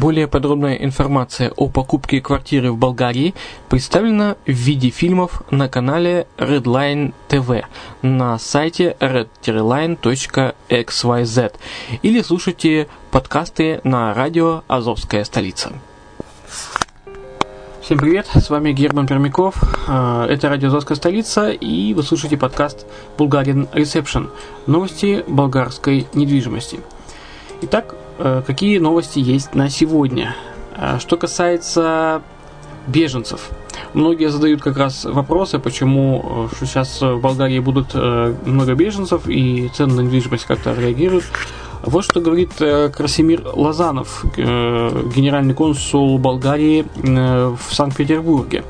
Более подробная информация о покупке квартиры в Болгарии представлена в виде фильмов на канале Redline TV на сайте red-line.xyz или слушайте подкасты на радио «Азовская столица». Всем привет, с вами Герман Пермяков, э, это радио «Азовская столица» и вы слушаете подкаст «Bulgarian Reception» – новости болгарской недвижимости. Итак, какие новости есть на сегодня. Э, что касается беженцев. Многие задают как раз вопросы, почему э, что сейчас в Болгарии будут много беженцев и цены на недвижимость как-то реагируют. Вот что говорит Красимир Лазанов, генеральный консул Болгарии в Санкт-Петербурге.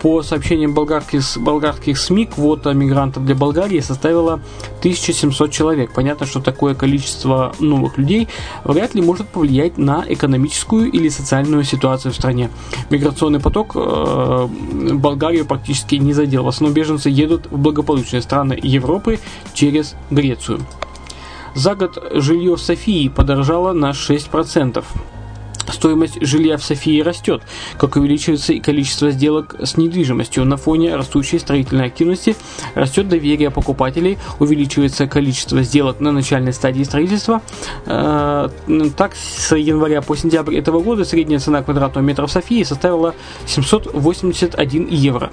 По сообщениям болгарских, болгарских СМИ, квота мигрантов для Болгарии составила 1700 человек. Понятно, что такое количество новых людей вряд ли может повлиять на экономическую или социальную ситуацию в стране. Миграционный поток э, Болгарию практически не задел. В основном беженцы едут в благополучные страны Европы через Грецию. За год жилье в Софии подорожало на 6%. Стоимость жилья в Софии растет, как увеличивается и количество сделок с недвижимостью. На фоне растущей строительной активности растет доверие покупателей, увеличивается количество сделок на начальной стадии строительства. Э, так, с января по сентябрь этого года средняя цена квадратного метра в Софии составила 781 евро.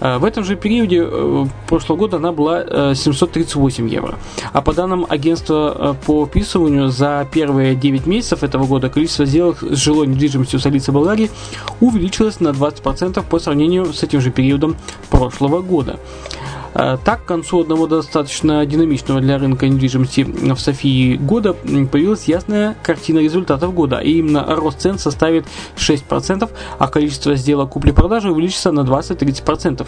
Э, в этом же периоде э, прошлого года она была 738 евро. А по данным агентства по описыванию, за первые 9 месяцев этого года количество сделок с жилой недвижимостью столицы Болгарии увеличилась на 20% по сравнению с этим же периодом прошлого года. Э, так, к концу одного достаточно динамичного для рынка недвижимости в Софии года появилась ясная картина результатов года, и именно рост цен составит 6%, а количество сделок купли-продажи увеличится на 20-30%.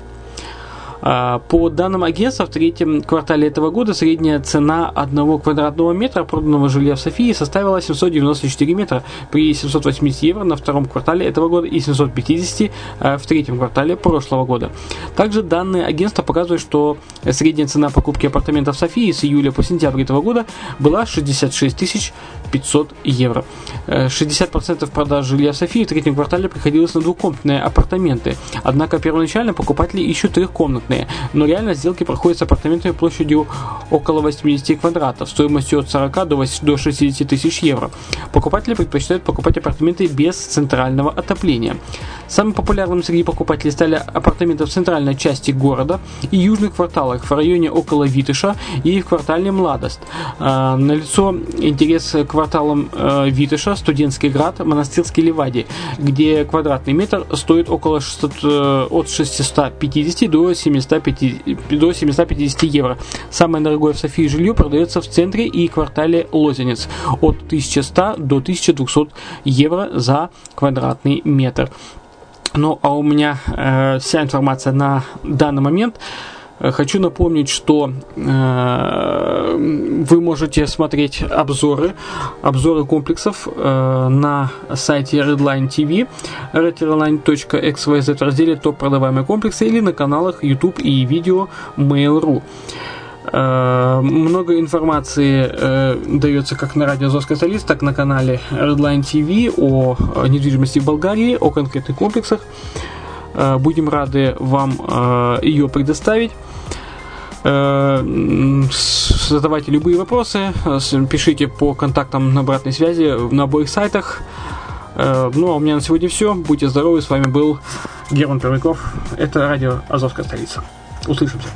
А, по данным агентства, в третьем квартале этого года средняя цена одного квадратного метра проданного жилья в Софии составила 794 метра при 780 евро на втором квартале этого года и 750 а, в третьем квартале прошлого года. Также данные агентства показывают, что средняя цена покупки апартаментов в Софии с июля по сентябрь этого года была 66 500 евро. 60% э, продаж жилья в Софии в третьем квартале приходилось на двухкомнатные апартаменты. Однако первоначально покупатели ищут трехкомнатные, но реально сделки проходят с апартаментами площадью около 80 квадратов, стоимостью от 40 до 60 тысяч евро. Покупатели предпочитают покупать апартаменты без центрального отопления. Самым популярным среди покупателей стали апартаменты в центральной части города и южных кварталах в районе около Витыша и в квартале Младост. А, налицо интерес к кварталам э, Витыша, Студентский град, Монастырский Ливади, где квадратный метр стоит около 600, э, от 650 до 750, до 750 евро. Самое дорогое в Софии жилье продается в центре и квартале Лозенец от 1100 до 1200 евро за квадратный метр. Ну, а у меня э, вся информация на данный момент. Э, хочу напомнить, что э, вы можете смотреть обзоры, обзоры комплексов э, на сайте Redline TV, redline.xyz в разделе топ продаваемые комплексы или на каналах YouTube и видео Mail.ru. Э, много информации э, дается как на радио Азовская столица, так и на канале Redline TV о недвижимости в Болгарии, о конкретных комплексах. Э, будем рады вам ее предоставить. Задавайте любые вопросы, пишите по контактам на обратной связи на обоих сайтах. Ну а у меня на сегодня все. Будьте здоровы, с вами был Герман Пермяков. Это радио Азовская столица. Услышимся.